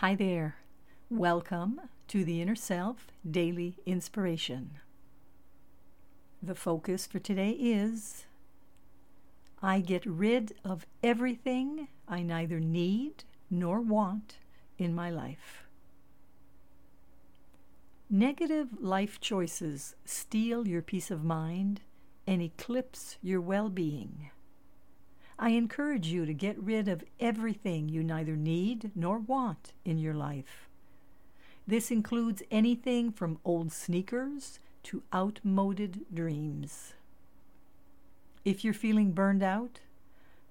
Hi there. Welcome to the Inner Self Daily Inspiration. The focus for today is I get rid of everything I neither need nor want in my life. Negative life choices steal your peace of mind and eclipse your well being. I encourage you to get rid of everything you neither need nor want in your life. This includes anything from old sneakers to outmoded dreams. If you're feeling burned out,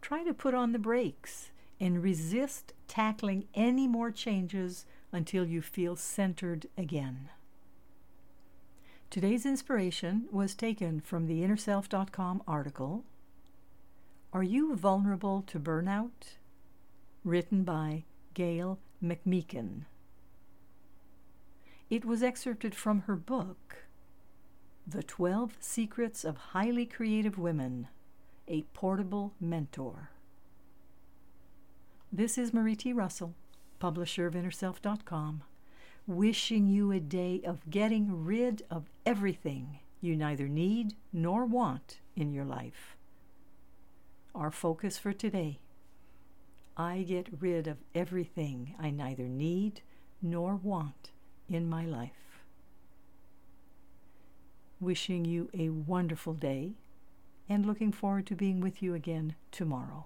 try to put on the brakes and resist tackling any more changes until you feel centered again. Today's inspiration was taken from the InnerSelf.com article are you vulnerable to burnout? Written by Gail McMeekin. It was excerpted from her book, The 12 Secrets of Highly Creative Women A Portable Mentor. This is Marie T. Russell, publisher of InnerSelf.com, wishing you a day of getting rid of everything you neither need nor want in your life our focus for today. I get rid of everything I neither need nor want in my life. Wishing you a wonderful day and looking forward to being with you again tomorrow.